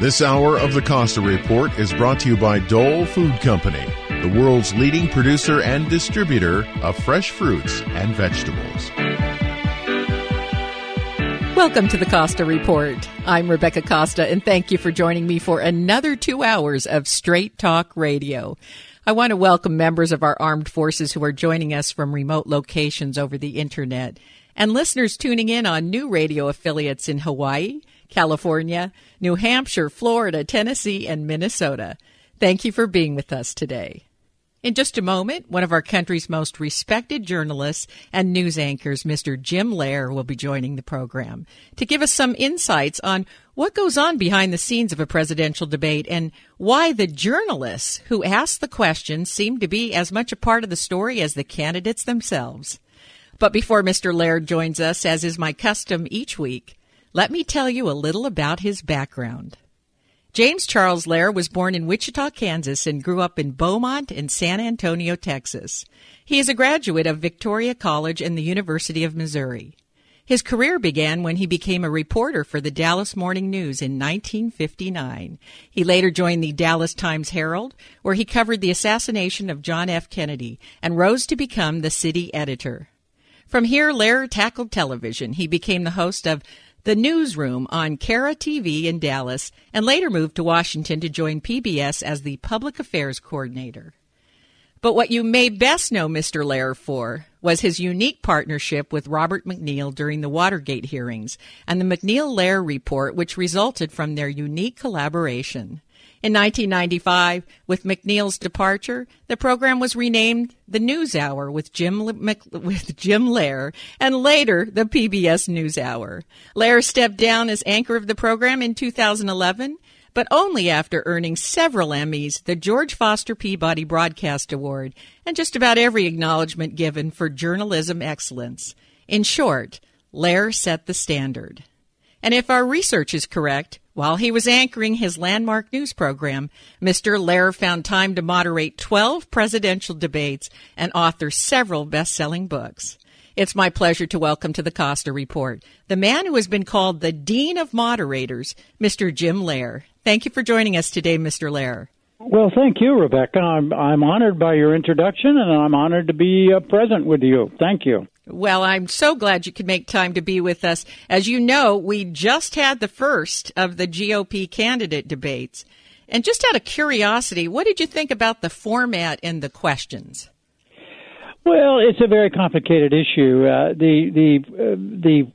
This hour of the Costa Report is brought to you by Dole Food Company, the world's leading producer and distributor of fresh fruits and vegetables. Welcome to the Costa Report. I'm Rebecca Costa, and thank you for joining me for another two hours of Straight Talk Radio. I want to welcome members of our armed forces who are joining us from remote locations over the internet, and listeners tuning in on new radio affiliates in Hawaii, California, New Hampshire, Florida, Tennessee, and Minnesota. Thank you for being with us today. In just a moment, one of our country's most respected journalists and news anchors, Mr. Jim Lehrer, will be joining the program to give us some insights on what goes on behind the scenes of a presidential debate and why the journalists who ask the questions seem to be as much a part of the story as the candidates themselves. But before Mr. Lehrer joins us, as is my custom each week, let me tell you a little about his background. James Charles Lehrer was born in Wichita, Kansas, and grew up in Beaumont and San Antonio, Texas. He is a graduate of Victoria College and the University of Missouri. His career began when he became a reporter for the Dallas Morning News in 1959. He later joined the Dallas Times Herald, where he covered the assassination of John F. Kennedy and rose to become the city editor. From here, Lehrer tackled television. He became the host of the newsroom on KERA TV in Dallas, and later moved to Washington to join PBS as the public affairs coordinator. But what you may best know Mr. Lehrer for was his unique partnership with Robert MacNeil during the Watergate hearings and the MacNeil Lehrer report, which resulted from their unique collaboration. In 1995, with MacNeil's departure, the program was renamed the News Hour with Jim with Jim Lehrer, and later the PBS News Hour. Lehrer stepped down as anchor of the program in 2011, but only after earning several Emmys, the George Foster Peabody Broadcast Award, and just about every acknowledgement given for journalism excellence. In short, Lehrer set the standard. And if our research is correct, while he was anchoring his landmark news program, Mr. Lehrer found time to moderate 12 presidential debates and author several best selling books. It's my pleasure to welcome to the Costa Report the man who has been called the Dean of Moderators, Mr. Jim Lehrer. Thank you for joining us today, Mr. Lehrer. Well, thank you, Rebecca. I'm I'm honored by your introduction, and I'm honored to be uh, present with you. Thank you. Well, I'm so glad you could make time to be with us. As you know, we just had the first of the GOP candidate debates. And just out of curiosity, what did you think about the format and the questions? Well, it's a very complicated issue. Uh, the the uh, the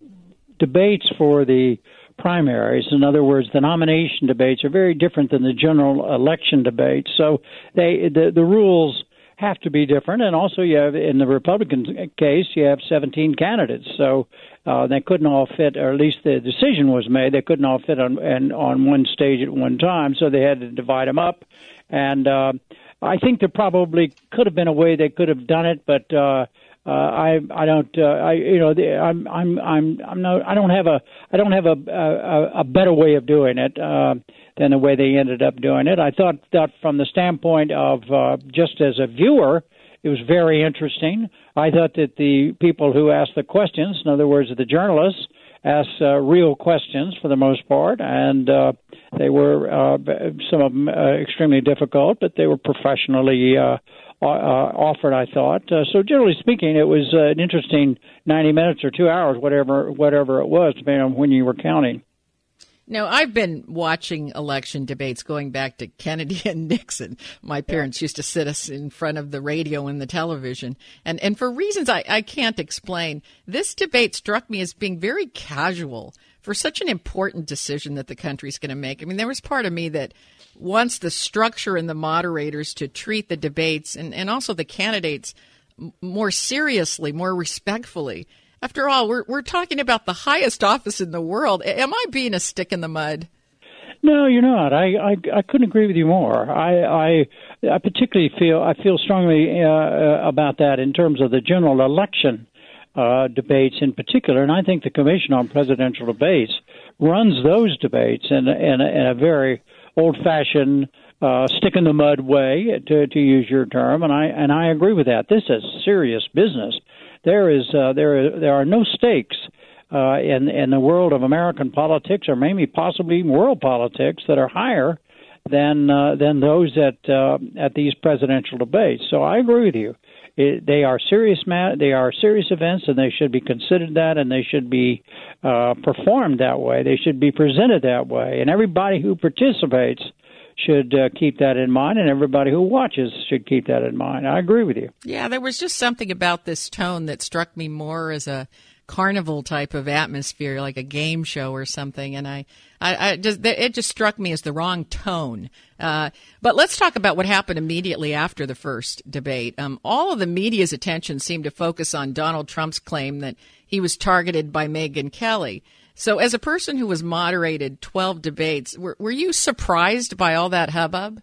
debates for the primaries. In other words, the nomination debates are very different than the general election debates. So they the the rules have to be different, and also you have in the Republican case you have 17 candidates, so uh, they couldn't all fit, or at least the decision was made they couldn't all fit on and on one stage at one time, so they had to divide them up, and uh, I think there probably could have been a way they could have done it, but. Uh, uh, I I don't uh, I you know the, I'm I'm I'm I'm no I don't have a I don't have a a, a better way of doing it. Uh, than the way they ended up doing it. I thought that from the standpoint of uh, just as a viewer, it was very interesting. I thought that the people who asked the questions, in other words, the journalists, asked uh, real questions for the most part, and uh, they were uh, some of them uh, extremely difficult, but they were professionally uh, uh, offered. I thought uh, so. Generally speaking, it was uh, an interesting ninety minutes or two hours, whatever whatever it was, depending on when you were counting. Now, I've been watching election debates going back to Kennedy and Nixon. My parents used to sit us in front of the radio and the television. And, and for reasons I, I can't explain, this debate struck me as being very casual for such an important decision that the country's going to make. I mean, there was part of me that wants the structure and the moderators to treat the debates and, and also the candidates more seriously, more respectfully. After all, we're we're talking about the highest office in the world. Am I being a stick in the mud? No, you're not. I I, I couldn't agree with you more. I I, I particularly feel I feel strongly uh, about that in terms of the general election uh, debates in particular, and I think the Commission on Presidential Debates runs those debates in in, in a very old-fashioned uh, stick in the mud way, to, to use your term, and I and I agree with that. This is serious business. There is uh, there there are no stakes uh, in in the world of American politics, or maybe possibly world politics, that are higher than uh, than those at uh, at these presidential debates. So I agree with you. It, they are serious ma- they are serious events, and they should be considered that, and they should be uh, performed that way. They should be presented that way, and everybody who participates should uh, keep that in mind, and everybody who watches should keep that in mind. I agree with you. Yeah, there was just something about this tone that struck me more as a carnival type of atmosphere, like a game show or something. And I, I, I just it just struck me as the wrong tone. Uh, but let's talk about what happened immediately after the first debate. Um, all of the media's attention seemed to focus on Donald Trump's claim that he was targeted by Megyn Kelly. So, as a person who has moderated 12 debates, were, were you surprised by all that hubbub?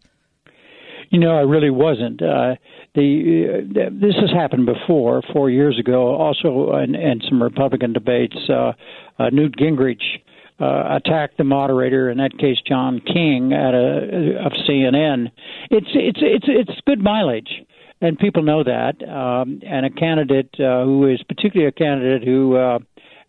You know, I really wasn't. Uh, the uh, this has happened before, four years ago, also in, in some Republican debates. Uh, uh, Newt Gingrich uh, attacked the moderator, in that case, John King, at a of CNN. It's it's it's it's good mileage, and people know that. Um, and a candidate uh, who is particularly a candidate who.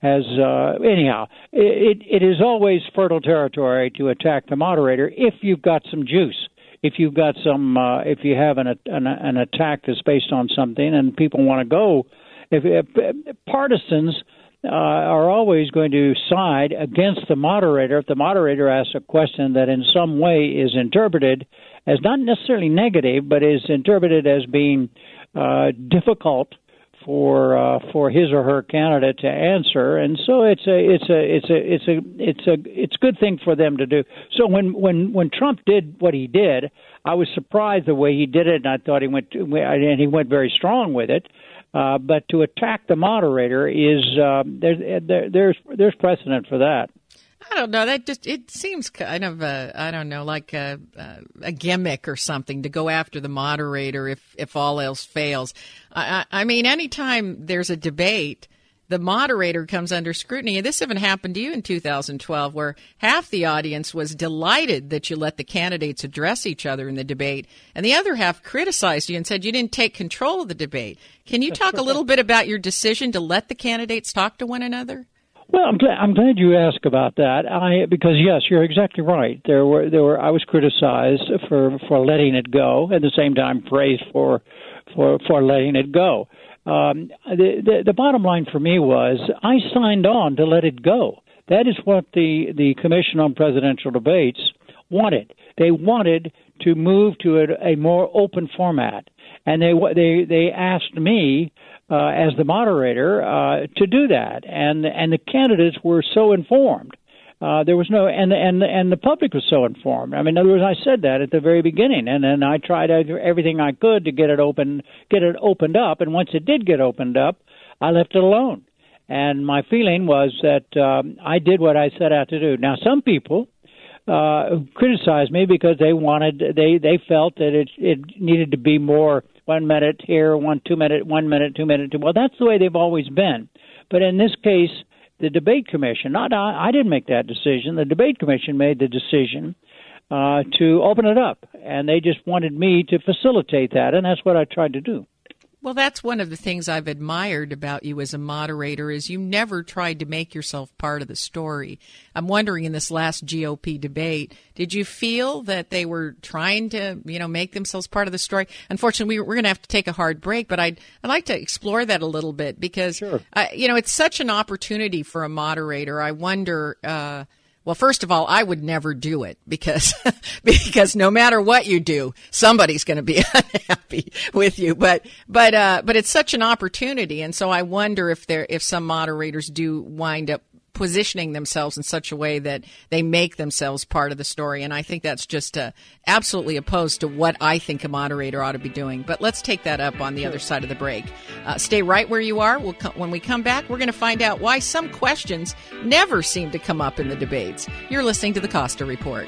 Has uh, anyhow. It, it is always fertile territory to attack the moderator if you've got some juice. If you've got some, uh, if you have an, an an attack that's based on something, and people want to go, if, if partisans uh, are always going to side against the moderator if the moderator asks a question that in some way is interpreted as not necessarily negative, but is interpreted as being uh, difficult for uh, for his or her candidate to answer, and so it's a it's a it's a it's a it's a it's a good thing for them to do. So when when when Trump did what he did, I was surprised the way he did it, and I thought he went to, and he went very strong with it. Uh, but to attack the moderator is uh, there, there, there's there's precedent for that. I don't know. That just it seems kind of a I don't know like a, a gimmick or something to go after the moderator if if all else fails. I, I mean, anytime there's a debate, the moderator comes under scrutiny. And this even happened to you in 2012, where half the audience was delighted that you let the candidates address each other in the debate, and the other half criticized you and said you didn't take control of the debate. Can you talk a little bit about your decision to let the candidates talk to one another? Well, I'm glad, I'm glad you asked about that. I because yes, you're exactly right. There were there were I was criticized for for letting it go, at the same time praised for for for letting it go. Um, the, the the bottom line for me was I signed on to let it go. That is what the the Commission on Presidential Debates wanted. They wanted to move to a, a more open format, and they they they asked me uh, as the moderator uh, to do that, and and the candidates were so informed. Uh, there was no, and and and the public was so informed. I mean, in other words, I said that at the very beginning, and then I tried everything I could to get it open, get it opened up. And once it did get opened up, I left it alone. And my feeling was that um, I did what I set out to do. Now, some people uh, criticized me because they wanted, they they felt that it it needed to be more one minute here, one two minute, one minute, two minute. Two. Well, that's the way they've always been. But in this case, the debate commission, not I, I didn't make that decision. The debate commission made the decision uh, to open it up, and they just wanted me to facilitate that, and that's what I tried to do. Well, that's one of the things I've admired about you as a moderator is you never tried to make yourself part of the story. I'm wondering in this last GOP debate, did you feel that they were trying to, you know, make themselves part of the story? Unfortunately, we're going to have to take a hard break, but I'd, I'd like to explore that a little bit because, sure. uh, you know, it's such an opportunity for a moderator. I wonder, uh, well, first of all, I would never do it because because no matter what you do, somebody's going to be unhappy with you. But but uh, but it's such an opportunity, and so I wonder if there if some moderators do wind up positioning themselves in such a way that they make themselves part of the story. And I think that's just uh, absolutely opposed to what I think a moderator ought to be doing. But let's take that up on the other side of the break. Uh, stay right where you are. We'll co- when we come back, we're going to find out why some questions never seem to come up in the debates. You're listening to the Costa Report.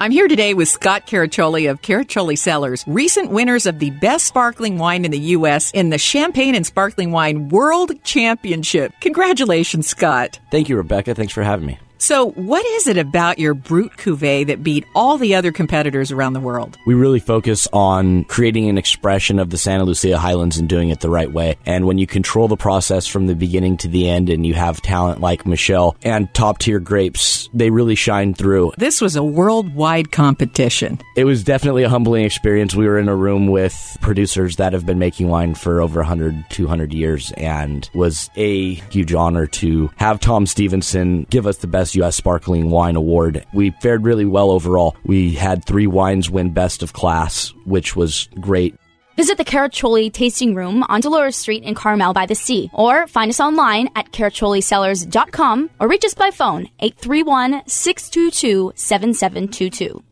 I'm here today with Scott Caraccioli of Caraccioli Cellars, recent winners of the best sparkling wine in the U.S. in the Champagne and Sparkling Wine World Championship. Congratulations, Scott. Thank you, Rebecca. Thanks for having me. So, what is it about your Brut Cuvée that beat all the other competitors around the world? We really focus on creating an expression of the Santa Lucia Highlands and doing it the right way. And when you control the process from the beginning to the end and you have talent like Michelle and top tier grapes, they really shine through. This was a worldwide competition. It was definitely a humbling experience. We were in a room with producers that have been making wine for over 100, 200 years and was a huge honor to have Tom Stevenson give us the best U.S. Sparkling Wine Award. We fared really well overall. We had three wines win Best of Class, which was great. Visit the Caraccioli Tasting Room on Dolores Street in Carmel by the Sea, or find us online at caraccioliCellars.com or reach us by phone 831 622 7722.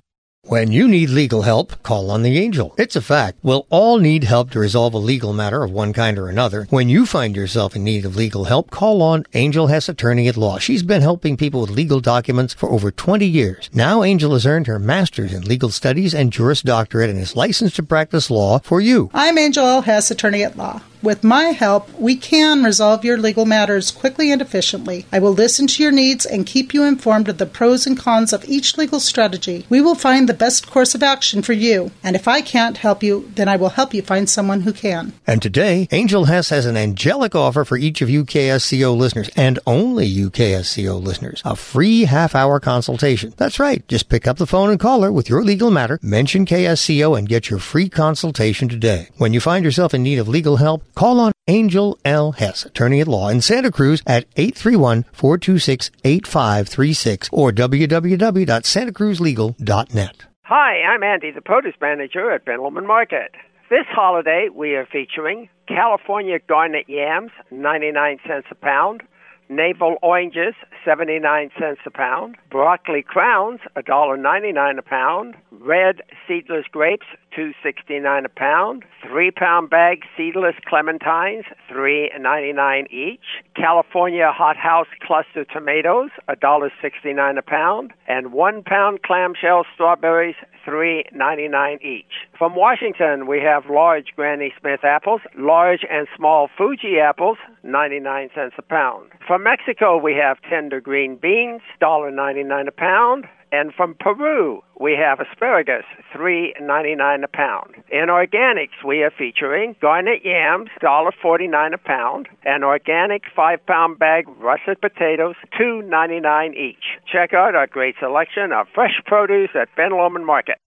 When you need legal help, call on the angel. It's a fact. We'll all need help to resolve a legal matter of one kind or another. When you find yourself in need of legal help, call on Angel Hess Attorney at Law. She's been helping people with legal documents for over 20 years. Now Angel has earned her master's in legal studies and Juris Doctorate and is licensed to practice law for you. I'm Angel Hess Attorney at Law. With my help, we can resolve your legal matters quickly and efficiently. I will listen to your needs and keep you informed of the pros and cons of each legal strategy. We will find the best course of action for you, and if I can't help you, then I will help you find someone who can. And today, Angel Hess has an angelic offer for each of you KSCO listeners, and only you KSCO listeners. A free half hour consultation. That's right. Just pick up the phone and call her with your legal matter, mention KSCO, and get your free consultation today. When you find yourself in need of legal help, Call on Angel L. Hess, attorney at law in Santa Cruz at 831-426-8536 or www.santacruzlegal.net. Hi, I'm Andy, the produce manager at Ben Lomond Market. This holiday, we are featuring California garnet yams, 99 cents a pound, navel oranges, 79 cents a pound, broccoli crowns, $1.99 a pound, red seedless grapes, 269 a pound, 3 pound bag seedless clementines, 3.99 each, California hothouse cluster tomatoes, $1.69 a pound, and 1 pound clamshell strawberries, 3.99 each. From Washington, we have large Granny Smith apples, large and small Fuji apples, 99 cents a pound. From Mexico, we have tender green beans, $1.99 a pound. And from Peru, we have asparagus, three ninety nine a pound. In organics, we are featuring garnet yams, dollar forty nine a pound, and organic five pound bag russet potatoes, two ninety nine each. Check out our great selection of fresh produce at Ben Lomond Market.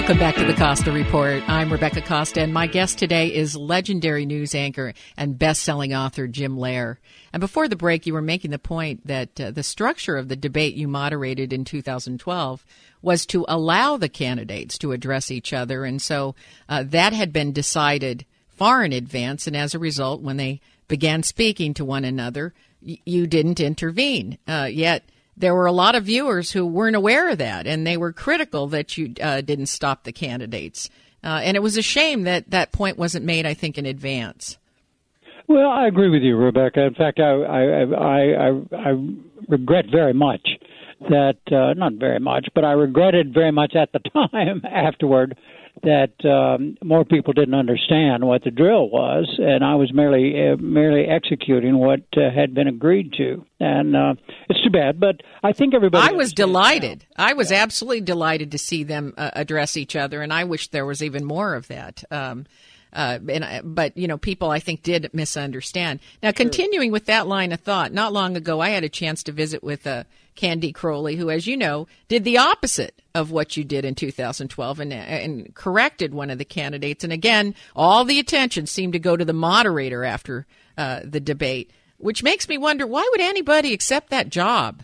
Welcome back to the Costa Report. I'm Rebecca Costa, and my guest today is legendary news anchor and best-selling author Jim Lehrer. And before the break, you were making the point that uh, the structure of the debate you moderated in 2012 was to allow the candidates to address each other, and so uh, that had been decided far in advance. And as a result, when they began speaking to one another, y- you didn't intervene. Uh, yet there were a lot of viewers who weren't aware of that, and they were critical that you uh, didn't stop the candidates. Uh, and it was a shame that that point wasn't made, I think, in advance. Well, I agree with you, Rebecca. In fact, I I I, I, regret very much that uh, not very much, but I regretted very much at the time afterward that um, more people didn't understand what the drill was, and I was merely uh, merely executing what uh, had been agreed to, and uh, it's too bad. But I think everybody. I was delighted. I was yeah. absolutely delighted to see them uh, address each other, and I wish there was even more of that. Um, uh, and but you know, people I think did misunderstand. Now, continuing sure. with that line of thought, not long ago I had a chance to visit with uh, Candy Crowley, who, as you know, did the opposite of what you did in 2012 and, and corrected one of the candidates. And again, all the attention seemed to go to the moderator after uh, the debate, which makes me wonder why would anybody accept that job?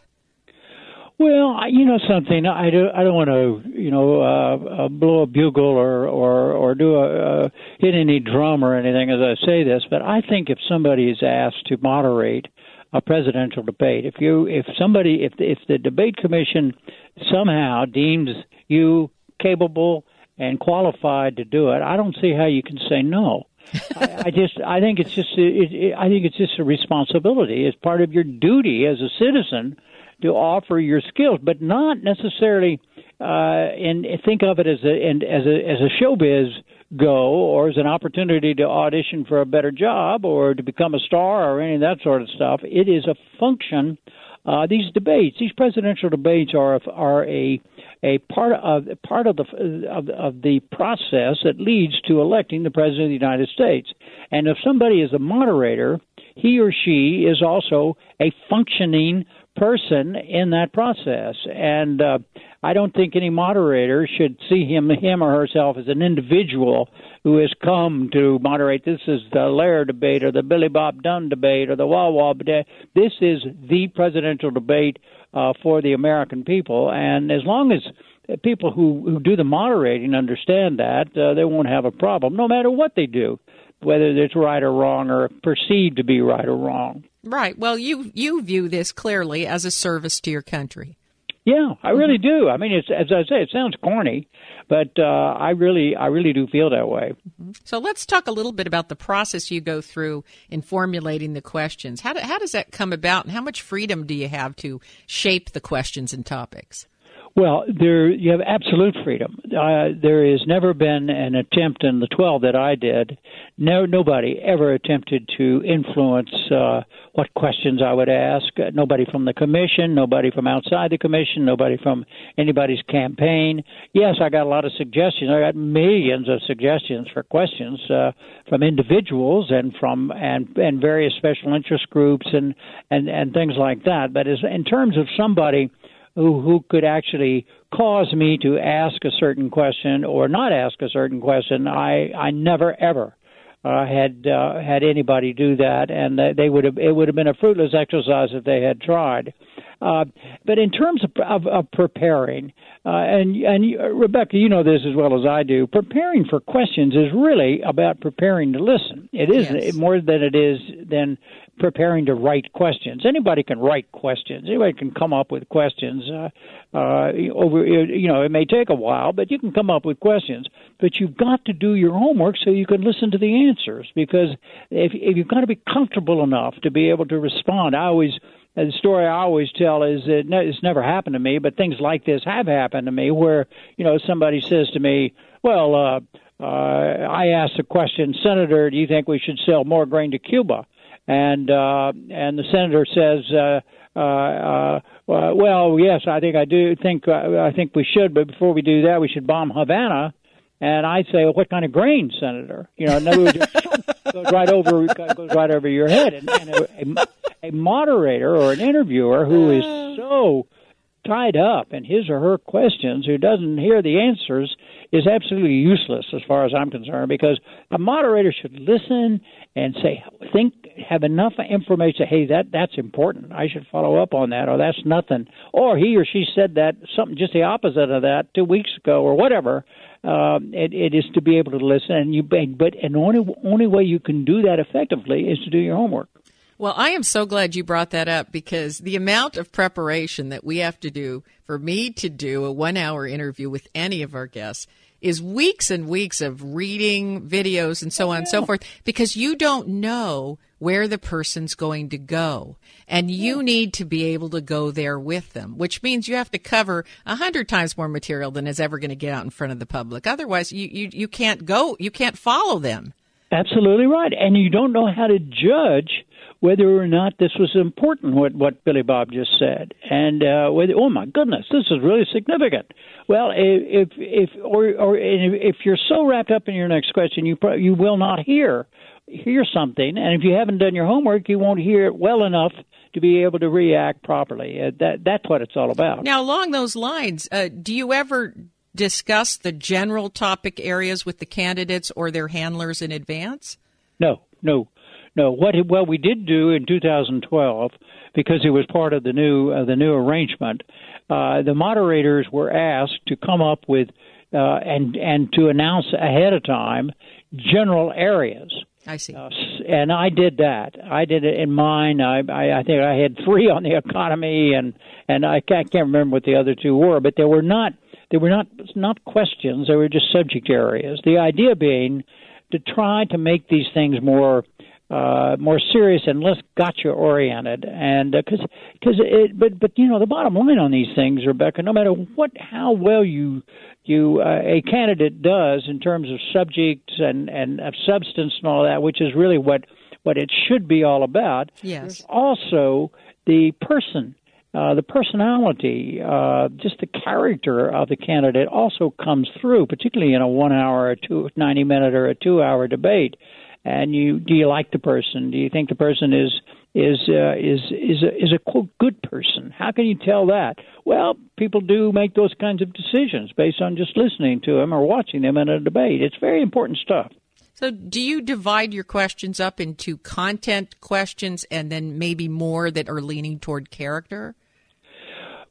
Well, you know something. I do. I don't want to, you know, uh, uh, blow a bugle or or or do a uh, hit any drum or anything as I say this, but I think if somebody is asked to moderate a presidential debate, if you if somebody if if the debate commission somehow deems you capable and qualified to do it, I don't see how you can say no. I, I just I think it's just it, it, I think it's just a responsibility. It's part of your duty as a citizen to offer your skills, but not necessarily uh, and think of it as a and as a as a showbiz go or as an opportunity to audition for a better job or to become a star or any of that sort of stuff. It is a function. Uh, these debates, these presidential debates, are are a a part of part of the of, of the process that leads to electing the president of the United States. And if somebody is a moderator, he or she is also a functioning person in that process. And uh, I don't think any moderator should see him him or herself as an individual who has come to moderate. This is the Lehrer debate or the Billy Bob Dunn debate or the Wah debate. This is the presidential debate uh, for the American people. And as long as people who, who do the moderating understand that, uh, they won't have a problem, no matter what they do, whether it's right or wrong or perceived to be right or wrong. Right. Well, you you view this clearly as a service to your country. Yeah, I really mm-hmm. do. I mean, it's as I say, it sounds corny, but uh, I really, I really do feel that way. Mm-hmm. So let's talk a little bit about the process you go through in formulating the questions. How do, how does that come about, and how much freedom do you have to shape the questions and topics? Well, there you have absolute freedom. Uh, there has never been an attempt in the 12 that I did. No, nobody ever attempted to influence uh, what questions I would ask. Uh, nobody from the commission, nobody from outside the commission, nobody from anybody's campaign. Yes, I got a lot of suggestions. I got millions of suggestions for questions uh, from individuals and from and and various special interest groups and and and things like that. But as in terms of somebody who who could actually cause me to ask a certain question or not ask a certain question. I I never ever uh, had uh, had anybody do that, and they would have it would have been a fruitless exercise if they had tried. Uh, but in terms of, of, of preparing, uh, and and Rebecca, you know this as well as I do. Preparing for questions is really about preparing to listen. It is yes. more than it is than preparing to write questions. Anybody can write questions. Anybody can come up with questions. Uh, uh, over you know, it may take a while, but you can come up with questions. But you've got to do your homework so you can listen to the answers. Because if, if you've got to be comfortable enough to be able to respond, I always the story I always tell is that it's never happened to me, but things like this have happened to me, where you know somebody says to me, "Well, uh, uh, I asked a question, Senator, do you think we should sell more grain to Cuba?" and uh, and the senator says, uh, uh, uh, "Well, yes, I think I do think uh, I think we should, but before we do that, we should bomb Havana." And I say, well, "What kind of grain, Senator?" You know, in other words, it goes right over goes right over your head. And, and a, a, a moderator or an interviewer who is uh. so tied up in his or her questions, who doesn't hear the answers, is absolutely useless as far as I'm concerned because a moderator should listen and say think have enough information hey that that's important. I should follow up on that or that's nothing. Or he or she said that something just the opposite of that 2 weeks ago or whatever um, it, it is to be able to listen. And you but and the only only way you can do that effectively is to do your homework. Well, I am so glad you brought that up because the amount of preparation that we have to do for me to do a one hour interview with any of our guests is weeks and weeks of reading videos and so on and so forth because you don't know where the person's going to go. And you need to be able to go there with them which means you have to cover a hundred times more material than is ever going to get out in front of the public. Otherwise you, you, you can't go you can't follow them. Absolutely right. And you don't know how to judge whether or not this was important, what, what Billy Bob just said, and uh, whether oh my goodness, this is really significant. Well, if if or or if you're so wrapped up in your next question, you you will not hear hear something, and if you haven't done your homework, you won't hear it well enough to be able to react properly. Uh, that that's what it's all about. Now, along those lines, uh, do you ever discuss the general topic areas with the candidates or their handlers in advance? No, no. No, what well we did do in 2012 because it was part of the new uh, the new arrangement. Uh, the moderators were asked to come up with uh, and and to announce ahead of time general areas. I see. Uh, and I did that. I did it in mine. I, I I think I had three on the economy, and and I can't, can't remember what the other two were, but they were not they were not not questions. They were just subject areas. The idea being to try to make these things more uh, more serious and less gotcha oriented. And because uh, because it, but but you know the bottom line on these things, Rebecca, no matter what how well you you uh, a candidate does in terms of subjects and and of substance and all that, which is really what what it should be all about. Yes. also the person. Uh, the personality, uh, just the character of the candidate also comes through, particularly in a one hour, a two, 90 minute, or a two hour debate and you do you like the person? Do you think the person is is uh, is is a, is a quote good person? How can you tell that? Well, people do make those kinds of decisions based on just listening to them or watching them in a debate. It's very important stuff. So, do you divide your questions up into content questions and then maybe more that are leaning toward character?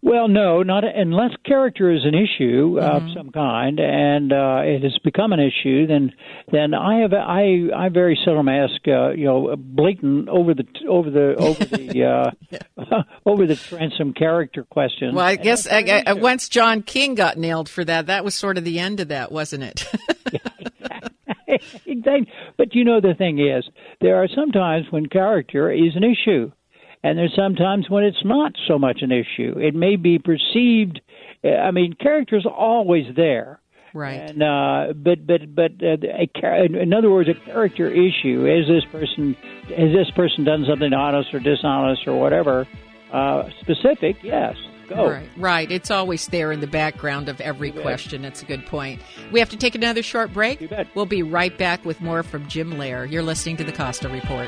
Well, no, not unless character is an issue mm-hmm. of some kind, and uh, it has become an issue. Then, then I have I I very seldom ask uh, you know blatant over the over the over the uh, over the transom character questions. Well, I guess I, I, once John King got nailed for that, that was sort of the end of that, wasn't it? exactly. But you know the thing is, there are sometimes when character is an issue and there's sometimes when it's not so much an issue. It may be perceived. I mean, character's always there. Right. And, uh, but but but uh, a, in other words, a character issue is this person has this person done something honest or dishonest or whatever uh, specific? Yes. Go. Right, right. It's always there in the background of every question. It's a good point. We have to take another short break. We'll be right back with more from Jim Lehrer. You're listening to the Costa Report.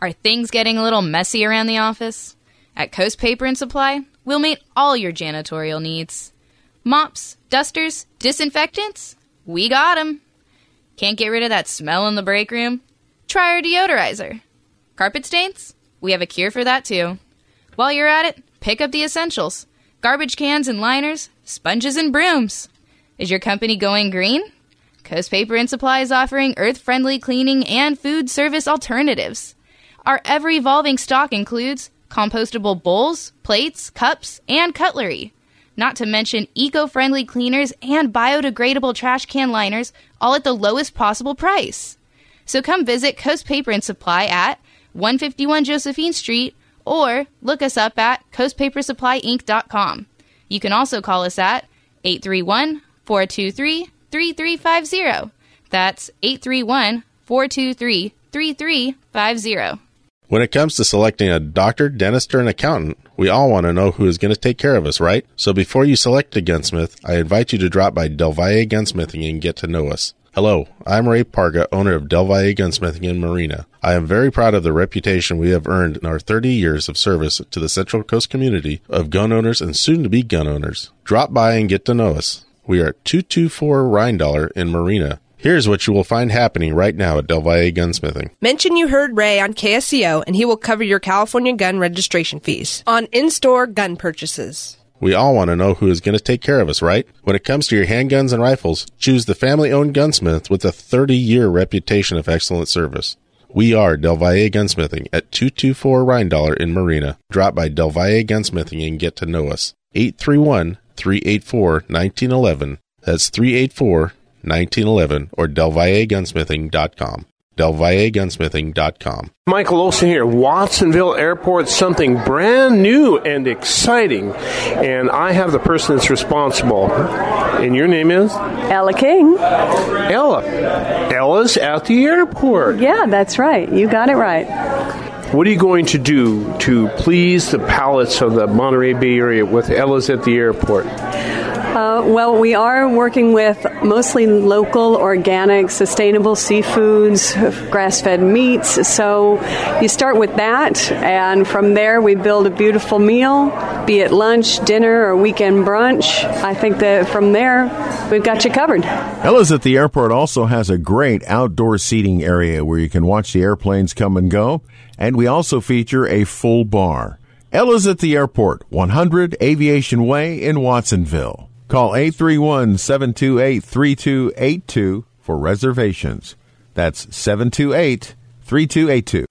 Are things getting a little messy around the office? At Coast Paper and Supply, we'll meet all your janitorial needs. Mops, dusters, disinfectants? We got 'em. Can't get rid of that smell in the break room? Try our deodorizer. Carpet stains? We have a cure for that too. While you're at it, pick up the essentials garbage cans and liners, sponges and brooms. Is your company going green? Coast Paper and Supply is offering earth friendly cleaning and food service alternatives. Our ever evolving stock includes compostable bowls, plates, cups, and cutlery. Not to mention eco friendly cleaners and biodegradable trash can liners, all at the lowest possible price. So come visit Coast Paper and Supply at 151 Josephine Street or look us up at coastpapersupplyinc.com. You can also call us at 831 423 3350. That's 831 423 3350. When it comes to selecting a doctor, dentist, or an accountant, we all want to know who is going to take care of us, right? So before you select a gunsmith, I invite you to drop by Del Valle Gunsmithing and get to know us. Hello, I'm Ray Parga, owner of Del Valle Gunsmithing in Marina. I am very proud of the reputation we have earned in our 30 years of service to the Central Coast community of gun owners and soon to be gun owners. Drop by and get to know us. We are at 224 Reindollar in Marina. Here's what you will find happening right now at Del Valle Gunsmithing. Mention you heard Ray on KSCO and he will cover your California gun registration fees on in-store gun purchases. We all want to know who is going to take care of us, right? When it comes to your handguns and rifles, choose the family owned gunsmith with a 30 year reputation of excellent service. We are Del Valle Gunsmithing at 224 Reindollar in Marina. Drop by Del Valle Gunsmithing and get to know us. 831 384 1911. That's 384 1911 or DelValleGunsmithing.com. DelValleGunsmithing.com. Michael Olson here. Watsonville Airport, something brand new and exciting. And I have the person that's responsible. And your name is? Ella King. Ella. Ella's at the airport. Yeah, that's right. You got it right. What are you going to do to please the palates of the Monterey Bay area with Ella's at the airport? Uh, well, we are working with mostly local, organic, sustainable seafoods, grass fed meats. So you start with that, and from there we build a beautiful meal, be it lunch, dinner, or weekend brunch. I think that from there we've got you covered. Ella's at the airport also has a great outdoor seating area where you can watch the airplanes come and go, and we also feature a full bar. Ella's at the airport, 100 Aviation Way in Watsonville. Call 831 728 3282 for reservations. That's 728 3282.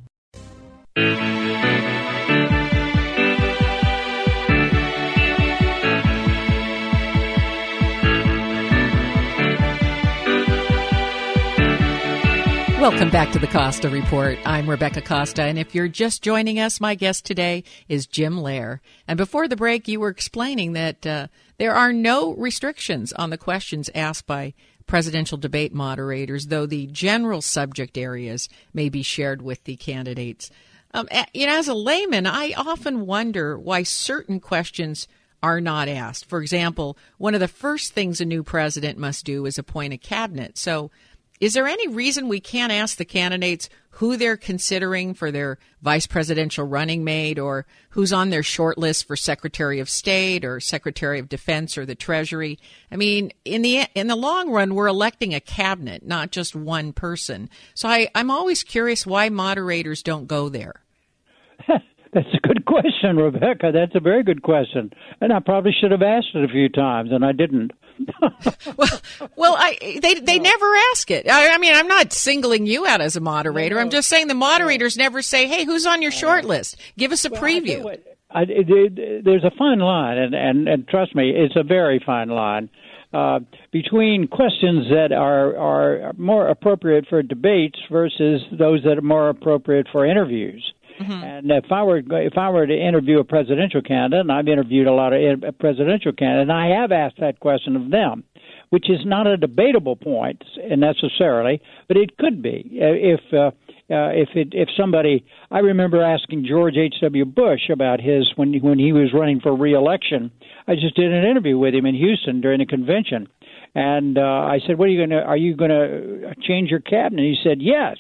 Welcome back to the Costa Report. I'm Rebecca Costa, and if you're just joining us, my guest today is Jim Lehrer. And before the break, you were explaining that uh, there are no restrictions on the questions asked by presidential debate moderators, though the general subject areas may be shared with the candidates. Um, you know, as a layman, I often wonder why certain questions are not asked. For example, one of the first things a new president must do is appoint a cabinet. So is there any reason we can't ask the candidates who they're considering for their vice presidential running mate or who's on their short list for Secretary of State or Secretary of Defense or the Treasury? I mean, in the in the long run, we're electing a cabinet, not just one person. So I, I'm always curious why moderators don't go there. That's a good question, Rebecca. That's a very good question. And I probably should have asked it a few times, and I didn't. well, well, I they they never ask it. I, I, mean, I'm not singling you out as a moderator. No, I'm just saying the moderators no. never say, "Hey, who's on your short list? Give us a well, preview." I I, it, it, there's a fine line, and, and and trust me, it's a very fine line uh, between questions that are are more appropriate for debates versus those that are more appropriate for interviews. Mm-hmm. And if I were if I were to interview a presidential candidate, and I've interviewed a lot of presidential candidates, and I have asked that question of them, which is not a debatable point necessarily, but it could be if. Uh, uh, if it, if somebody, I remember asking George H. W. Bush about his when when he was running for reelection. I just did an interview with him in Houston during the convention, and uh, I said, "What are you going to? Are you going to change your cabinet?" He said, "Yes."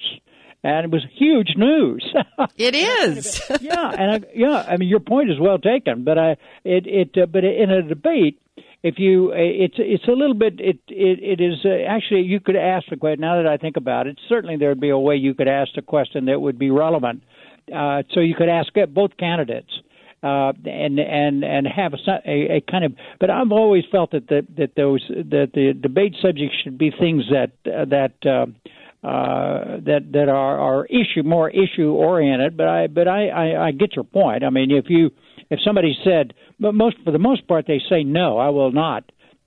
And it was huge news. it is. yeah, and I, yeah, I mean your point is well taken, but I it it uh, but in a debate, if you, it's it's a little bit. It it, it is uh, actually you could ask the question. Now that I think about it, certainly there would be a way you could ask the question that would be relevant. Uh, so you could ask both candidates. Uh, and and and have a, a, a kind of. But I've always felt that the, that those that the debate subjects should be things that uh, that uh, uh, that that are, are issue more issue oriented. But I but I, I I get your point. I mean, if you if somebody said, but most for the most part they say no, I will not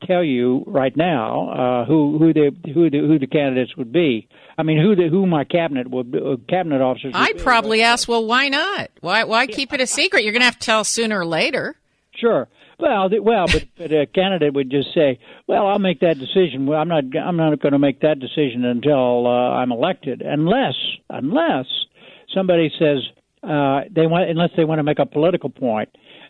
tell you right now uh, who who the who the who the candidates would be. I mean, who the who my cabinet would uh, cabinet officers. I'd be, probably ask, well, why not? Why why keep it a secret? You're going to have to tell sooner or later. Sure. Well, well, but, but a candidate would just say, "Well, I'll make that decision. Well, I'm not. I'm not going to make that decision until uh, I'm elected, unless unless somebody says uh, they want, unless they want to make a political point.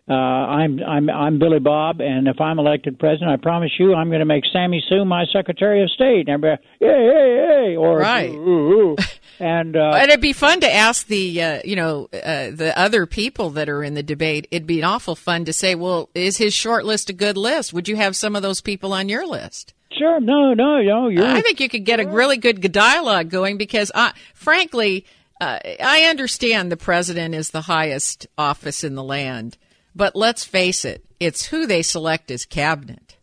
Uh, I'm I'm I'm Billy Bob, and if I'm elected president, I promise you, I'm going to make Sammy Sue my Secretary of State. And everybody, hey, hey, hey, or right. Ooh, ooh, ooh. And uh, and it'd be fun to ask the uh, you know uh, the other people that are in the debate. It'd be awful fun to say, well, is his short list a good list? Would you have some of those people on your list? Sure. No. No. No. You're, I think you could get a really good dialogue going because, I, frankly, uh, I understand the president is the highest office in the land, but let's face it, it's who they select as cabinet.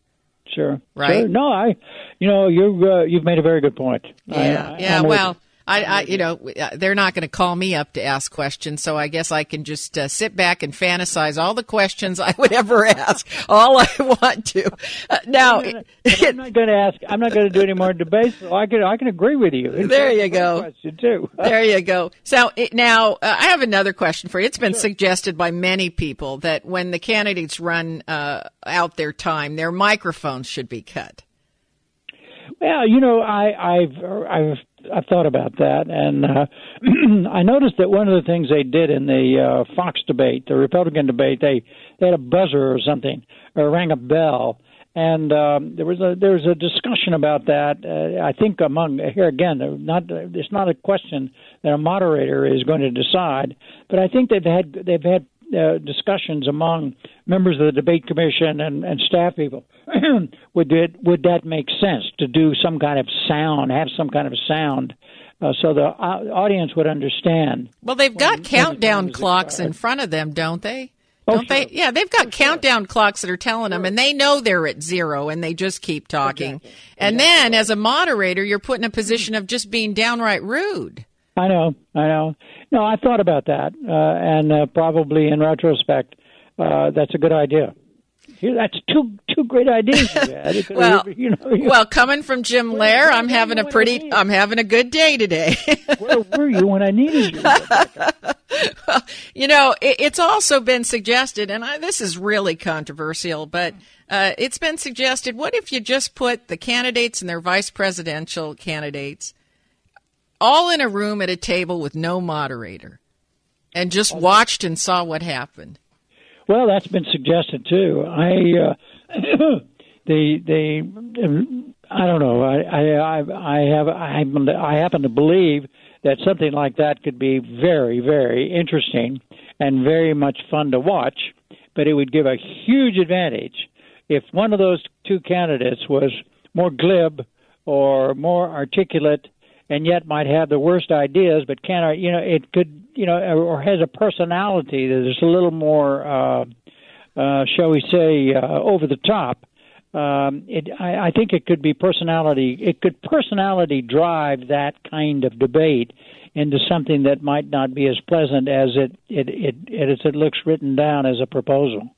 Sure. Right. Sure. No, I, you know, you uh, you've made a very good point. Yeah. I, yeah. I'm well. I, I, you know, they're not going to call me up to ask questions, so I guess I can just uh, sit back and fantasize all the questions I would ever ask, all I want to. Uh, now, I'm not going to ask. I'm not going to do any more debates. So I can I can agree with you. In There you go. Question too. there you go. So it, now uh, I have another question for you. It's been suggested by many people that when the candidates run uh, out their time, their microphones should be cut. Well, you know, I, I've I've I've thought about that, and uh, I noticed that one of the things they did in the uh, Fox debate, the Republican debate, they they had a buzzer or something, or rang a bell, and um, there was a there was a discussion about that. Uh, I think among here again, not it's not a question that a moderator is going to decide, but I think they've had they've had uh, discussions among members of the debate commission and, and staff people. would it would that make sense to do some kind of sound, have some kind of sound, uh, so the uh, audience would understand? Well, they've got countdown clocks in front of them, don't they? Oh, Don't they? Yeah, they've got countdown clocks that are telling them, and they know they're at zero, and they just keep talking. And then, as a moderator, you're put in a position of just being downright rude. I know, I know. No, I thought about that, uh, and uh, probably in retrospect, uh, that's a good idea. That's two two great ideas you had. It could- Well, you know, you- well, coming from Jim Lehrer, I'm having a pretty, I'm having a good day today. where were you when I needed you? you know, it, it's also been suggested, and I, this is really controversial, but uh, it's been suggested. What if you just put the candidates and their vice presidential candidates all in a room at a table with no moderator, and just watched and saw what happened? Well, that's been suggested too. I uh, they the I don't know. I I I I have I happen I happen to believe that something like that could be very very interesting and very much fun to watch. But it would give a huge advantage if one of those two candidates was more glib or more articulate and yet might have the worst ideas, but can't you know it could you know or has a personality that is a little more uh, uh, shall we say uh, over the top. Um, it, I, I think it could be personality. It could personality drive that kind of debate into something that might not be as pleasant as it it, it, it as it looks written down as a proposal.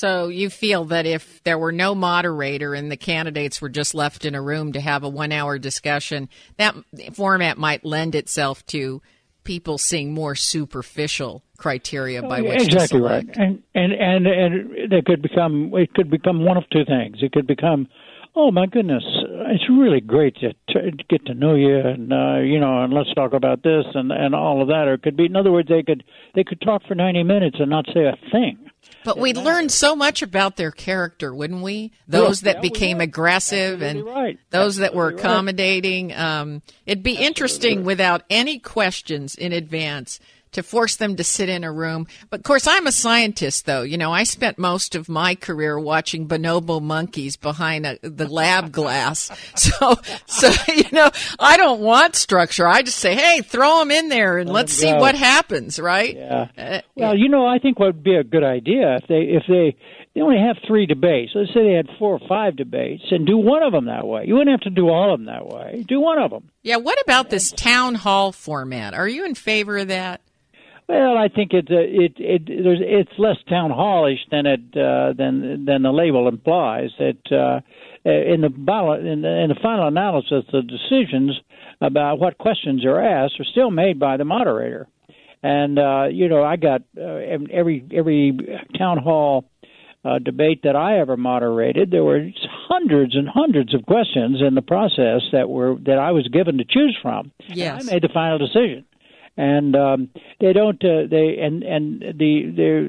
So you feel that if there were no moderator and the candidates were just left in a room to have a one-hour discussion, that format might lend itself to people seeing more superficial criteria by oh, which exactly to right, and and and and it could become it could become one of two things. It could become, oh my goodness, it's really great to, to get to know you, and uh, you know, and let's talk about this and and all of that. Or it could be, in other words, they could they could talk for ninety minutes and not say a thing. But we'd learn so much about their character, wouldn't we? Those Yeah, that became aggressive and right. those that were Absolutely right. accommodating. Um, it'd be interesting without any questions in advance to force them to sit in a room. But of course, I'm a scientist, though. You know, I spent most of my career watching bonobo monkeys behind a, the lab glass. So, so you know, I don't want structure. I just say, hey, throw them in there and let's see what happens, right? Yeah. Uh, well, you know, I think what would be a good idea if they if they they only have three debates. Let's say they had four or five debates, and do one of them that way. You wouldn't have to do all of them that way. Do one of them. Yeah. What about this town hall format? Are you in favor of that? Well, I think it uh, it it there's it's less town hallish than it uh, than than the label implies. That uh, in the in the, in the final analysis, the decisions about what questions are asked are still made by the moderator. And uh, you know, I got uh, every every town hall uh, debate that I ever moderated, there were hundreds and hundreds of questions in the process that were that I was given to choose from. Yes, I made the final decision, and um, they don't. Uh, they and and the they're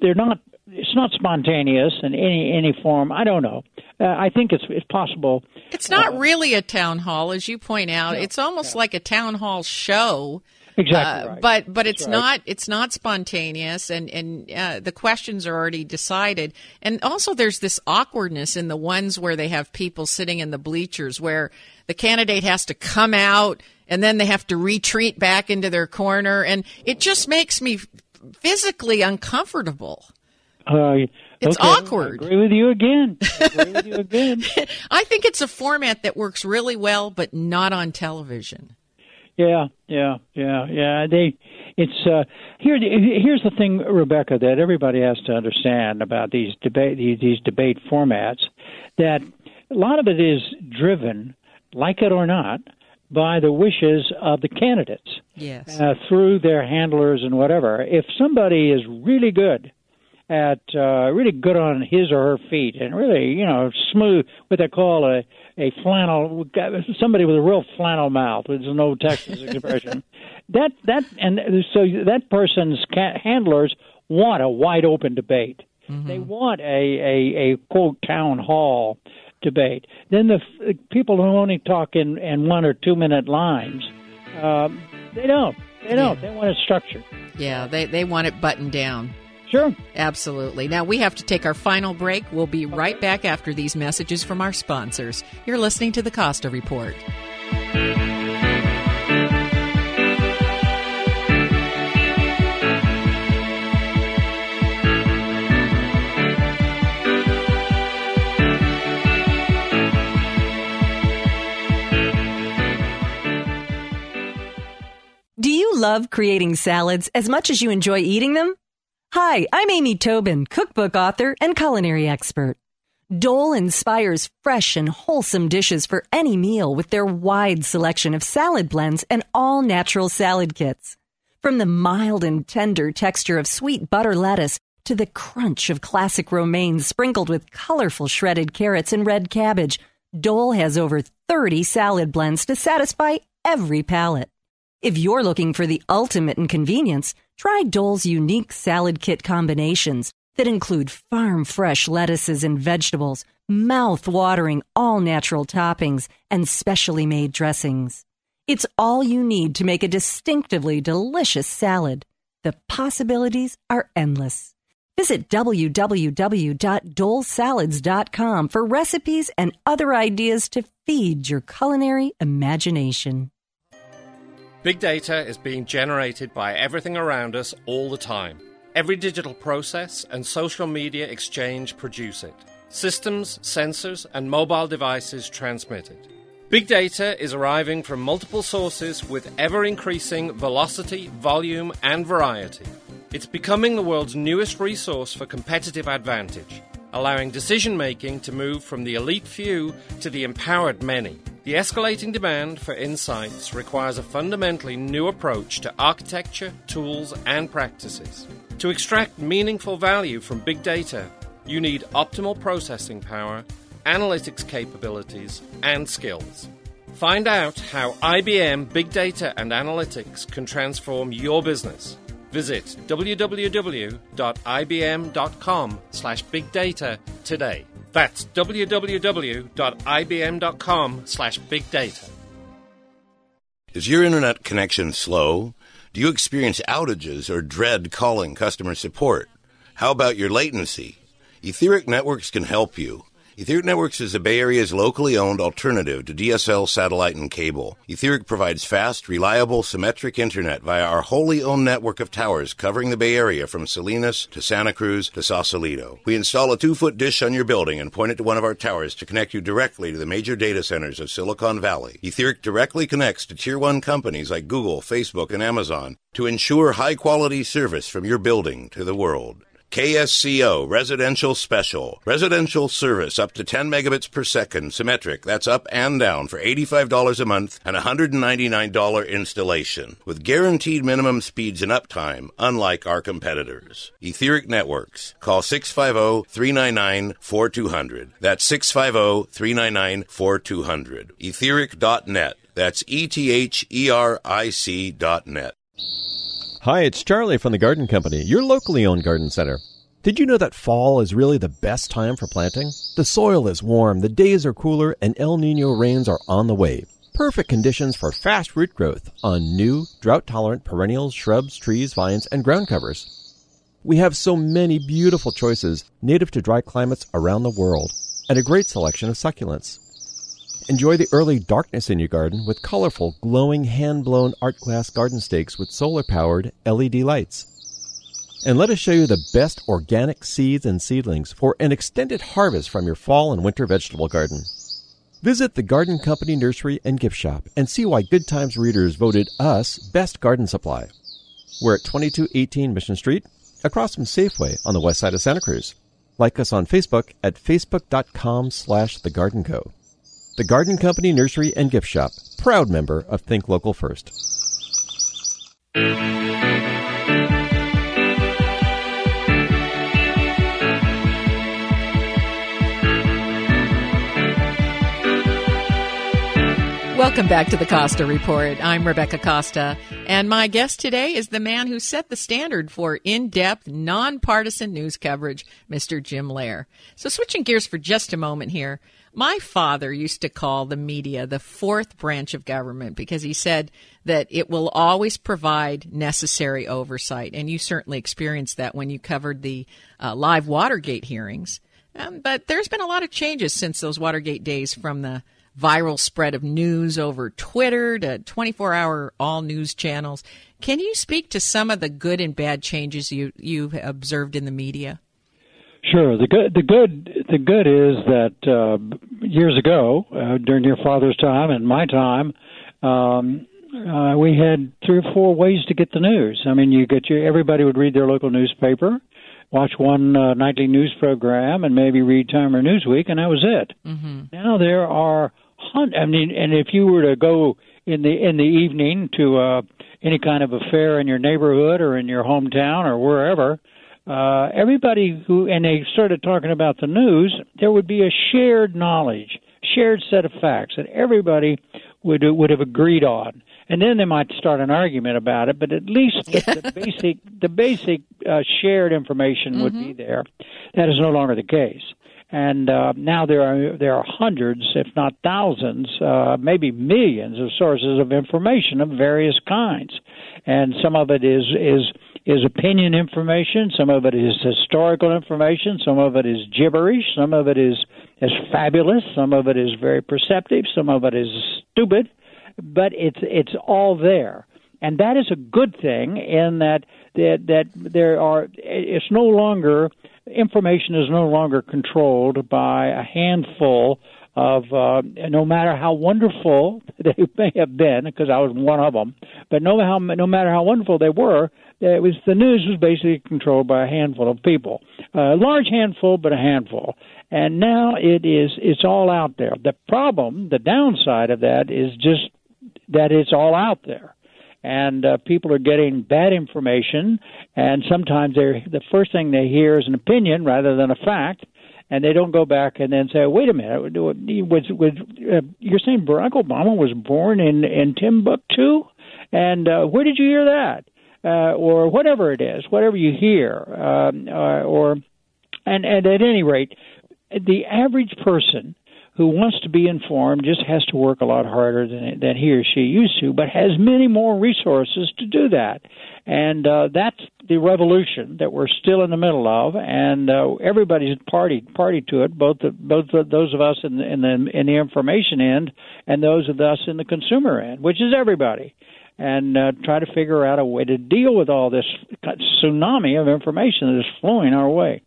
they're not. It's not spontaneous in any any form. I don't know. Uh, I think it's it's possible. It's not uh, really a town hall, as you point out. No, it's almost no. like a town hall show Exactly. Uh, right. But but it's right. not it's not spontaneous, and and uh, the questions are already decided. And also, there's this awkwardness in the ones where they have people sitting in the bleachers, where the candidate has to come out and then they have to retreat back into their corner, and it just makes me physically uncomfortable. Uh, it's okay, awkward. I agree with you again. I agree with you again. I think it's a format that works really well, but not on television. Yeah, yeah, yeah, yeah. They, it's uh, here. Here's the thing, Rebecca, that everybody has to understand about these debate these, these debate formats. That a lot of it is driven, like it or not, by the wishes of the candidates. Yes. Uh, through their handlers and whatever. If somebody is really good at uh, really good on his or her feet and really you know smooth what they call a a flannel somebody with a real flannel mouth It's an old Texas expression. That that and so that person's handlers want a wide open debate. Mm-hmm. they want a, a a quote town hall debate. Then the people who only talk in in one or two minute lines um, they don't. They don't. Yeah. they want it structured yeah they they want it buttoned down Sure. Absolutely. Now we have to take our final break. We'll be right back after these messages from our sponsors. You're listening to the Costa Report. Do you love creating salads as much as you enjoy eating them? Hi, I'm Amy Tobin, cookbook author and culinary expert. Dole inspires fresh and wholesome dishes for any meal with their wide selection of salad blends and all natural salad kits. From the mild and tender texture of sweet butter lettuce to the crunch of classic romaine sprinkled with colorful shredded carrots and red cabbage, Dole has over 30 salad blends to satisfy every palate. If you're looking for the ultimate in convenience, try Dole's unique salad kit combinations that include farm fresh lettuces and vegetables, mouth watering all natural toppings, and specially made dressings. It's all you need to make a distinctively delicious salad. The possibilities are endless. Visit www.dolesalads.com for recipes and other ideas to feed your culinary imagination. Big data is being generated by everything around us all the time. Every digital process and social media exchange produce it. Systems, sensors, and mobile devices transmit it. Big data is arriving from multiple sources with ever increasing velocity, volume, and variety. It's becoming the world's newest resource for competitive advantage allowing decision making to move from the elite few to the empowered many. The escalating demand for insights requires a fundamentally new approach to architecture, tools, and practices. To extract meaningful value from big data, you need optimal processing power, analytics capabilities, and skills. Find out how IBM Big Data and Analytics can transform your business Visit www.ibm.com slash big data today. That's www.ibm.com slash big data. Is your internet connection slow? Do you experience outages or dread calling customer support? How about your latency? Etheric Networks can help you. Etheric Networks is the Bay Area's locally owned alternative to DSL satellite and cable. Etheric provides fast, reliable, symmetric internet via our wholly owned network of towers covering the Bay Area from Salinas to Santa Cruz to Sausalito. We install a two foot dish on your building and point it to one of our towers to connect you directly to the major data centers of Silicon Valley. Etheric directly connects to tier one companies like Google, Facebook, and Amazon to ensure high quality service from your building to the world. KSCO Residential Special. Residential service up to 10 megabits per second, symmetric. That's up and down for $85 a month and $199 installation. With guaranteed minimum speeds and uptime, unlike our competitors. Etheric Networks. Call 650-399-4200. That's 650-399-4200. Etheric.net. That's E-T-H-E-R-I-C dot net. Hi, it's Charlie from the Garden Company, your locally owned garden center. Did you know that fall is really the best time for planting? The soil is warm, the days are cooler, and El Nino rains are on the way. Perfect conditions for fast root growth on new, drought tolerant perennials, shrubs, trees, vines, and ground covers. We have so many beautiful choices native to dry climates around the world, and a great selection of succulents. Enjoy the early darkness in your garden with colorful, glowing, hand blown art glass garden stakes with solar powered LED lights. And let us show you the best organic seeds and seedlings for an extended harvest from your fall and winter vegetable garden. Visit the Garden Company Nursery and Gift Shop and see why Good Times readers voted us Best Garden Supply. We're at 2218 Mission Street, across from Safeway on the west side of Santa Cruz. Like us on Facebook at facebook.com slash the Garden Co. The Garden Company Nursery and Gift Shop, proud member of Think Local First. Welcome back to the Costa Report. I'm Rebecca Costa, and my guest today is the man who set the standard for in depth, nonpartisan news coverage, Mr. Jim Lehrer. So, switching gears for just a moment here, my father used to call the media the fourth branch of government because he said that it will always provide necessary oversight. And you certainly experienced that when you covered the uh, live Watergate hearings. Um, but there's been a lot of changes since those Watergate days from the viral spread of news over Twitter to 24 hour all news channels. Can you speak to some of the good and bad changes you, you've observed in the media? Sure. The good, the good, the good is that uh, years ago, uh, during your father's time and my time, um, uh, we had three or four ways to get the news. I mean, you get your everybody would read their local newspaper, watch one uh, nightly news program, and maybe read Time or Newsweek, and that was it. Mm-hmm. Now there are, hun- I mean, and if you were to go in the in the evening to uh, any kind of affair in your neighborhood or in your hometown or wherever, uh, everybody who and they started talking about the news, there would be a shared knowledge, shared set of facts that everybody would would have agreed on, and then they might start an argument about it. But at least the, the basic the basic uh, shared information mm-hmm. would be there. That is no longer the case. And uh, now there are there are hundreds, if not thousands, uh, maybe millions of sources of information of various kinds, and some of it is is is opinion information. Some of it is historical information. Some of it is gibberish. Some of it is is fabulous. Some of it is very perceptive. Some of it is stupid. But it's it's all there, and that is a good thing in that that that there are. It's no longer information is no longer controlled by a handful of uh, no matter how wonderful they may have been, because I was one of them, but no how no matter how wonderful they were, it was the news was basically controlled by a handful of people, a large handful, but a handful. And now it is it's all out there. The problem, the downside of that is just that it's all out there. And uh, people are getting bad information, and sometimes they're the first thing they hear is an opinion rather than a fact, and they don't go back and then say, "Wait a minute, was was uh, you're saying Barack Obama was born in in Timbuktu, and uh, where did you hear that?" Uh, or whatever it is, whatever you hear, um, uh, or and and at any rate, the average person who wants to be informed just has to work a lot harder than than he or she used to, but has many more resources to do that. And uh, that's the revolution that we're still in the middle of, and uh, everybody's party party to it. Both the, both the, those of us in the, in the in the information end, and those of us in the consumer end, which is everybody and uh, try to figure out a way to deal with all this tsunami of information that is flowing our way.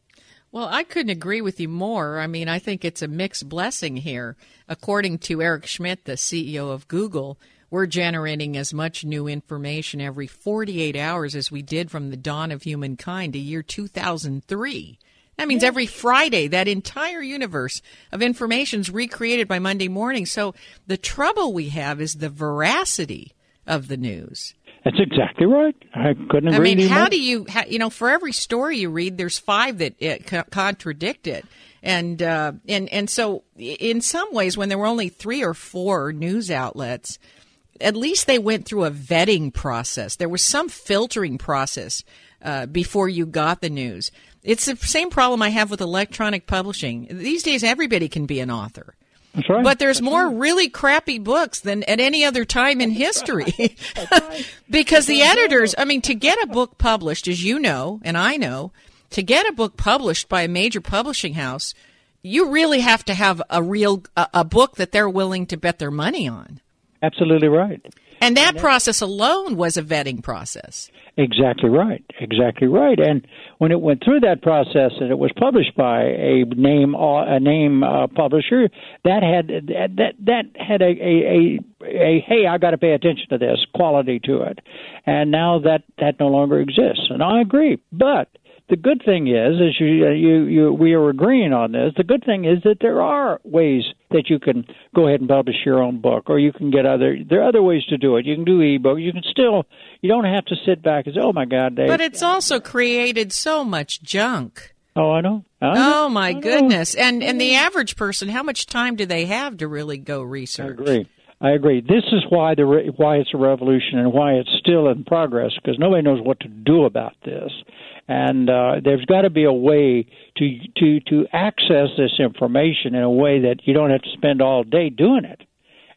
Well, I couldn't agree with you more. I mean, I think it's a mixed blessing here. According to Eric Schmidt, the CEO of Google, we're generating as much new information every 48 hours as we did from the dawn of humankind to year 2003. That means every Friday, that entire universe of information is recreated by Monday morning. So the trouble we have is the veracity of the news. That's exactly right. I couldn't agree. I mean, how more. do you, how, you know, for every story you read, there's five that it, co- contradict it, and uh, and and so in some ways, when there were only three or four news outlets, at least they went through a vetting process. There was some filtering process uh, before you got the news. It's the same problem I have with electronic publishing. These days, everybody can be an author. Right. But there's more really crappy books than at any other time in history. because the editors, I mean, to get a book published, as you know, and I know, to get a book published by a major publishing house, you really have to have a real a, a book that they're willing to bet their money on. Absolutely right. And that process alone was a vetting process. Exactly right. Exactly right. And when it went through that process and it was published by a name a name uh, publisher, that had that that had a a, a, a hey, I got to pay attention to this quality to it. And now that that no longer exists. And I agree. But the good thing is, as you, uh, you, you, we are agreeing on this. The good thing is that there are ways that you can go ahead and publish your own book, or you can get other. There are other ways to do it. You can do ebook. You can still. You don't have to sit back and say, "Oh my God, Dave." But it's also created so much junk. Oh, I know. I know. Oh my goodness! And and the average person, how much time do they have to really go research? I agree. I agree. This is why the re- why it's a revolution and why it's still in progress because nobody knows what to do about this, and uh, there's got to be a way to to to access this information in a way that you don't have to spend all day doing it,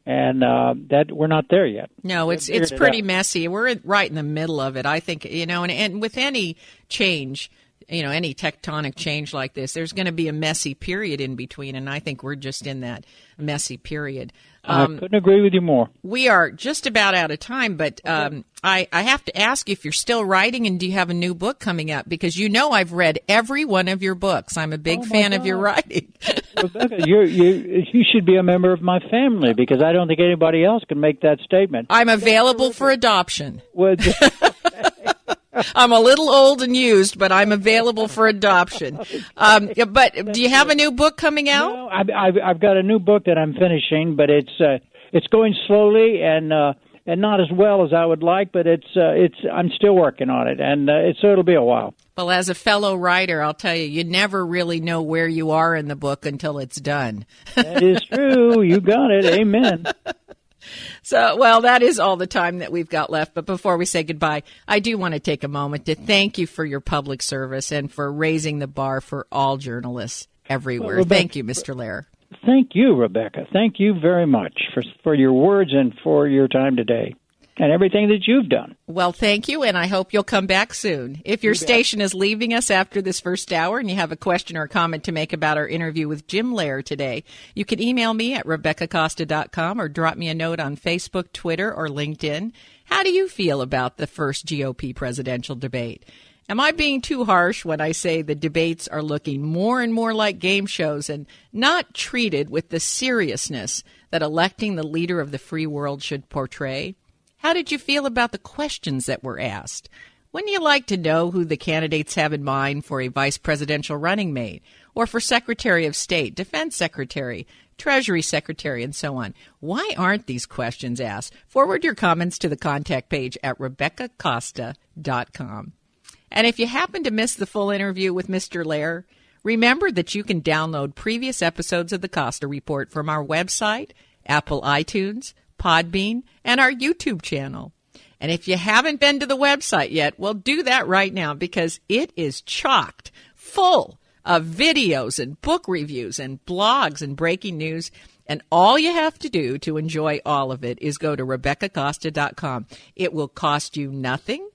and uh, that we're not there yet. No, it's it's figured it pretty messy. We're right in the middle of it. I think you know, and, and with any change, you know, any tectonic change like this, there's going to be a messy period in between, and I think we're just in that messy period. Um, I couldn't agree with you more. we are just about out of time, but um, I, I have to ask if you're still writing and do you have a new book coming up? Because you know I've read every one of your books. I'm a big Oh, fan of your writing. Rebecca, you you you should be a member of my family because I don't think anybody else can make that statement. I'm available for adoption. Would I'm a little old and used, but I'm available for adoption. Um, but do you have a new book coming out? No, I've, I've I've got a new book that I'm finishing, but it's uh, it's going slowly and uh, and not as well as I would like, but it's uh, it's I'm still working on it, and uh, it's so it'll be a while. Well, as a fellow writer, I'll tell you, you never really know where you are in the book until it's done. That is true. You got it. Amen. So, well, that is all the time that we've got left. But before we say goodbye, I do want to take a moment to thank you for your public service and for raising the bar for all journalists everywhere. Well, thank you, Mr. Lehrer. Thank you, Rebecca. Thank you very much for for your words and for your time today, and everything that you've done. Well, thank you, and I hope you'll come back soon. If your station is leaving us after this first hour and you have a question or comment to make about our interview with Jim Lehrer today, you can email me at RebeccaCosta.com or drop me a note on Facebook, Twitter, or LinkedIn. How do you feel about the first GOP presidential debate? Am I being too harsh when I say the debates are looking more and more like game shows and not treated with the seriousness that electing the leader of the free world should portray? How did you feel about the questions that were asked? Wouldn't you like to know who the candidates have in mind for a vice presidential running mate, or for Secretary of State, Defense Secretary, Treasury Secretary, and so on? Why aren't these questions asked? Forward your comments to the contact page at RebeccaCosta.com. And if you happen to miss the full interview with Mr. Lehrer, remember that you can download previous episodes of the Costa Report from our website, Apple iTunes, Podbean, and our YouTube channel. And if you haven't been to the website yet, well, do that right now because it is chocked full of videos and book reviews and blogs and breaking news. And all you have to do to enjoy all of it is go to RebeccaCosta.com. It will cost you nothing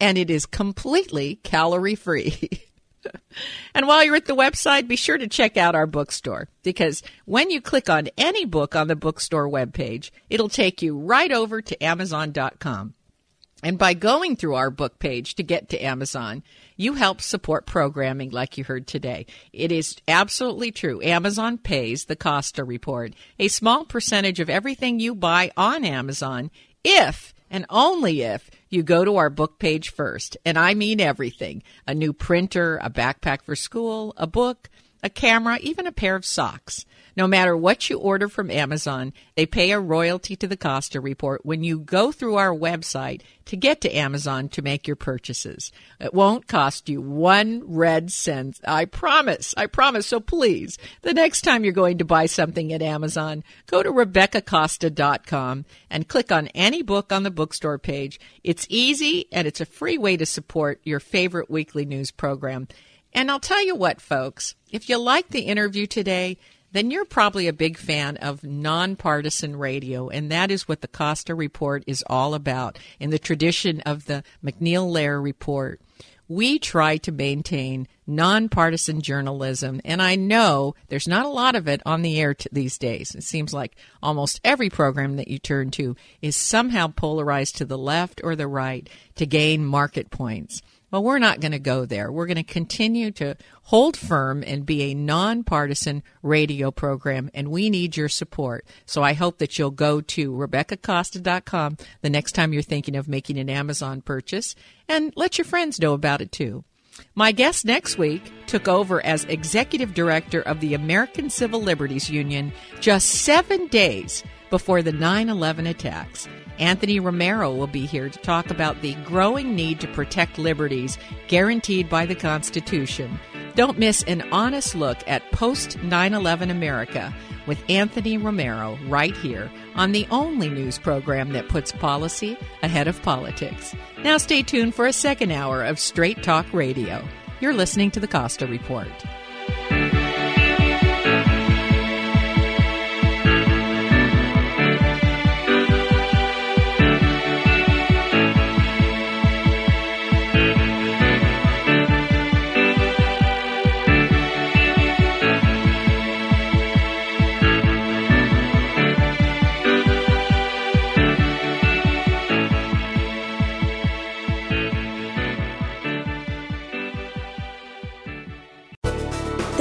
and it is completely calorie free. and while you're at the website, be sure to check out our bookstore because when you click on any book on the bookstore webpage, it'll take you right over to Amazon.com. And by going through our book page to get to Amazon, you help support programming like you heard today. It is absolutely true. Amazon pays the Costa report, a small percentage of everything you buy on Amazon if and only if you go to our book page first. And I mean everything a new printer, a backpack for school, a book, a camera, even a pair of socks. No matter what you order from Amazon, they pay a royalty to the Costa report when you go through our website to get to Amazon to make your purchases. It won't cost you one red cent. I promise. I promise. So please, the next time you're going to buy something at Amazon, go to RebeccaCosta.com and click on any book on the bookstore page. It's easy and it's a free way to support your favorite weekly news program. And I'll tell you what, folks, if you like the interview today, then you're probably a big fan of nonpartisan radio, and that is what the Costa Report is all about. In the tradition of the MacNeil Lehrer Report, we try to maintain nonpartisan journalism, and I know there's not a lot of it on the air t- these days. It seems like almost every program that you turn to is somehow polarized to the left or the right to gain market points. Well, we're not going to go there. We're going to continue to hold firm and be a nonpartisan radio program, and we need your support. So I hope that you'll go to RebeccaCosta.com the next time you're thinking of making an Amazon purchase and let your friends know about it too. My guest next week took over as executive director of the American Civil Liberties Union just seven days before the 9 11 attacks. Anthony Romero will be here to talk about the growing need to protect liberties guaranteed by the Constitution. Don't miss an honest look at post 9 11 America with Anthony Romero right here on the only news program that puts policy ahead of politics. Now, stay tuned for a second hour of Straight Talk Radio. You're listening to the Costa Report.